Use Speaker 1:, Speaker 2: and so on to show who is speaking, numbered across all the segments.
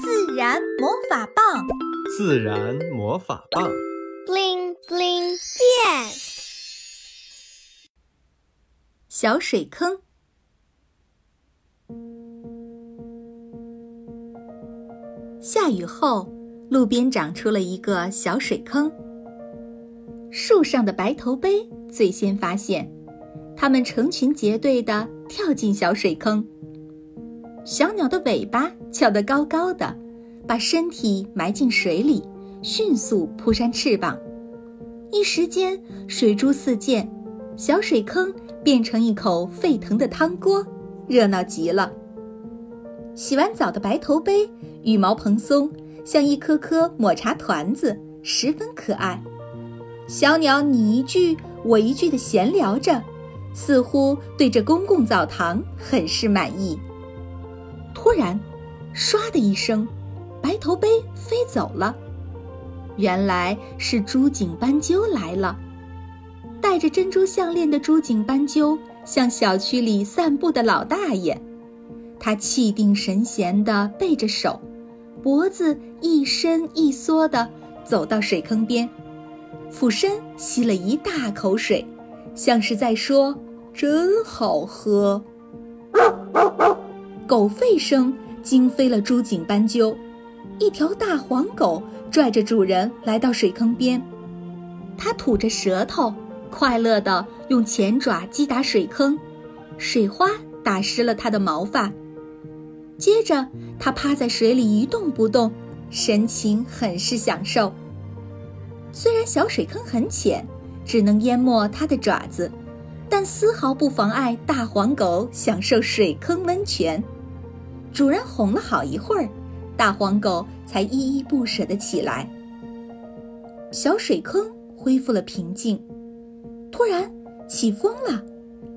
Speaker 1: 自然魔法棒，
Speaker 2: 自然魔法棒
Speaker 3: ，bling bling 变。
Speaker 1: 小水坑。下雨后，路边长出了一个小水坑。树上的白头杯最先发现，它们成群结队地跳进小水坑。小鸟的尾巴翘得高高的，把身体埋进水里，迅速扑扇翅膀。一时间，水珠四溅，小水坑变成一口沸腾的汤锅，热闹极了。洗完澡的白头杯，羽毛蓬松，像一颗颗抹茶团子，十分可爱。小鸟你一句我一句的闲聊着，似乎对这公共澡堂很是满意。突然，唰的一声，白头杯飞走了。原来是朱颈斑鸠来了。戴着珍珠项链的朱颈斑鸠像小区里散步的老大爷，他气定神闲地背着手，脖子一伸一缩地走到水坑边，俯身吸了一大口水，像是在说：“真好喝。”狗吠声惊飞了朱颈斑鸠，一条大黄狗拽着主人来到水坑边，它吐着舌头，快乐地用前爪击打水坑，水花打湿了它的毛发。接着，它趴在水里一动不动，神情很是享受。虽然小水坑很浅，只能淹没它的爪子，但丝毫不妨碍大黄狗享受水坑温泉。主人哄了好一会儿，大黄狗才依依不舍地起来。小水坑恢复了平静，突然起风了，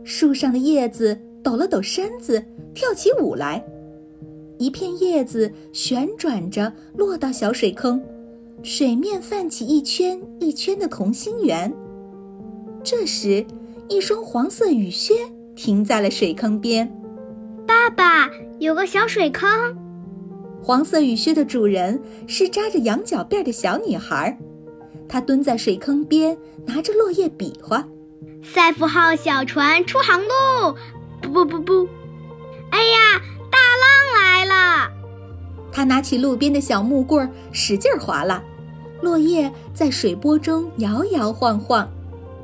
Speaker 1: 树上的叶子抖了抖身子，跳起舞来。一片叶子旋转着落到小水坑，水面泛起一圈一圈的同心圆。这时，一双黄色雨靴停在了水坑边。
Speaker 3: 爸爸。有个小水坑，
Speaker 1: 黄色雨靴的主人是扎着羊角辫的小女孩，她蹲在水坑边，拿着落叶比划：“
Speaker 3: 赛福号小船出航喽！”不不不不，哎呀，大浪来了！
Speaker 1: 他拿起路边的小木棍，使劲划拉，落叶在水波中摇摇晃晃。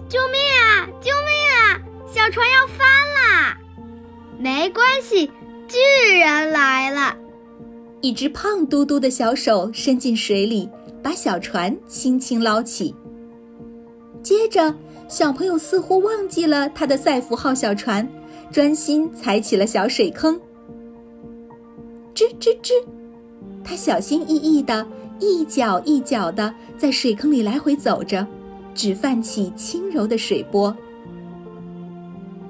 Speaker 3: 救命啊！救命啊！小船要翻啦！没关系。巨人来了！
Speaker 1: 一只胖嘟嘟的小手伸进水里，把小船轻轻捞起。接着，小朋友似乎忘记了他的赛福号小船，专心踩起了小水坑。吱吱吱，他小心翼翼地一脚一脚地在水坑里来回走着，只泛起轻柔的水波。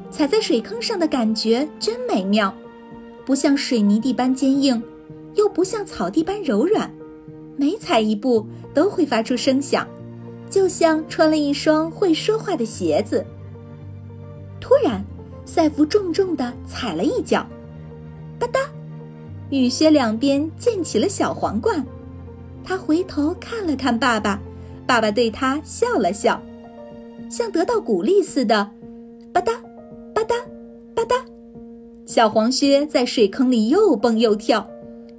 Speaker 1: 踩在水坑上的感觉真美妙。不像水泥地般坚硬，又不像草地般柔软，每踩一步都会发出声响，就像穿了一双会说话的鞋子。突然，赛弗重重地踩了一脚，吧嗒，雨靴两边溅起了小皇冠。他回头看了看爸爸，爸爸对他笑了笑，像得到鼓励似的，吧嗒，小黄靴在水坑里又蹦又跳，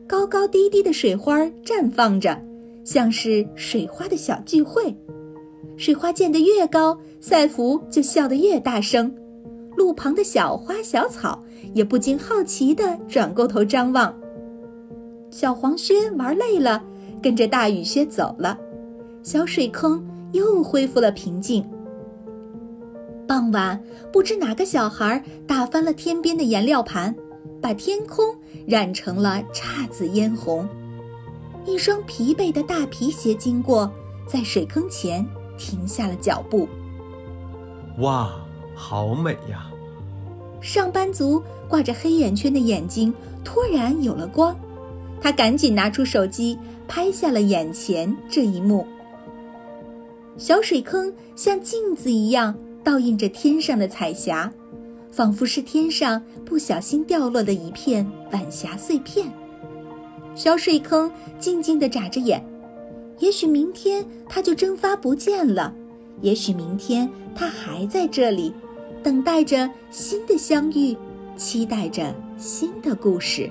Speaker 1: 高高低低的水花绽放着，像是水花的小聚会。水花溅得越高，赛弗就笑得越大声。路旁的小花小草也不禁好奇地转过头张望。小黄靴玩累了，跟着大雨靴走了，小水坑又恢复了平静。傍晚，不知哪个小孩打翻了天边的颜料盘，把天空染成了姹紫嫣红。一双疲惫的大皮鞋经过，在水坑前停下了脚步。
Speaker 2: 哇，好美呀！
Speaker 1: 上班族挂着黑眼圈的眼睛突然有了光，他赶紧拿出手机拍下了眼前这一幕。小水坑像镜子一样。倒映着天上的彩霞，仿佛是天上不小心掉落的一片晚霞碎片。小水坑静静地眨着眼，也许明天它就蒸发不见了，也许明天它还在这里，等待着新的相遇，期待着新的故事。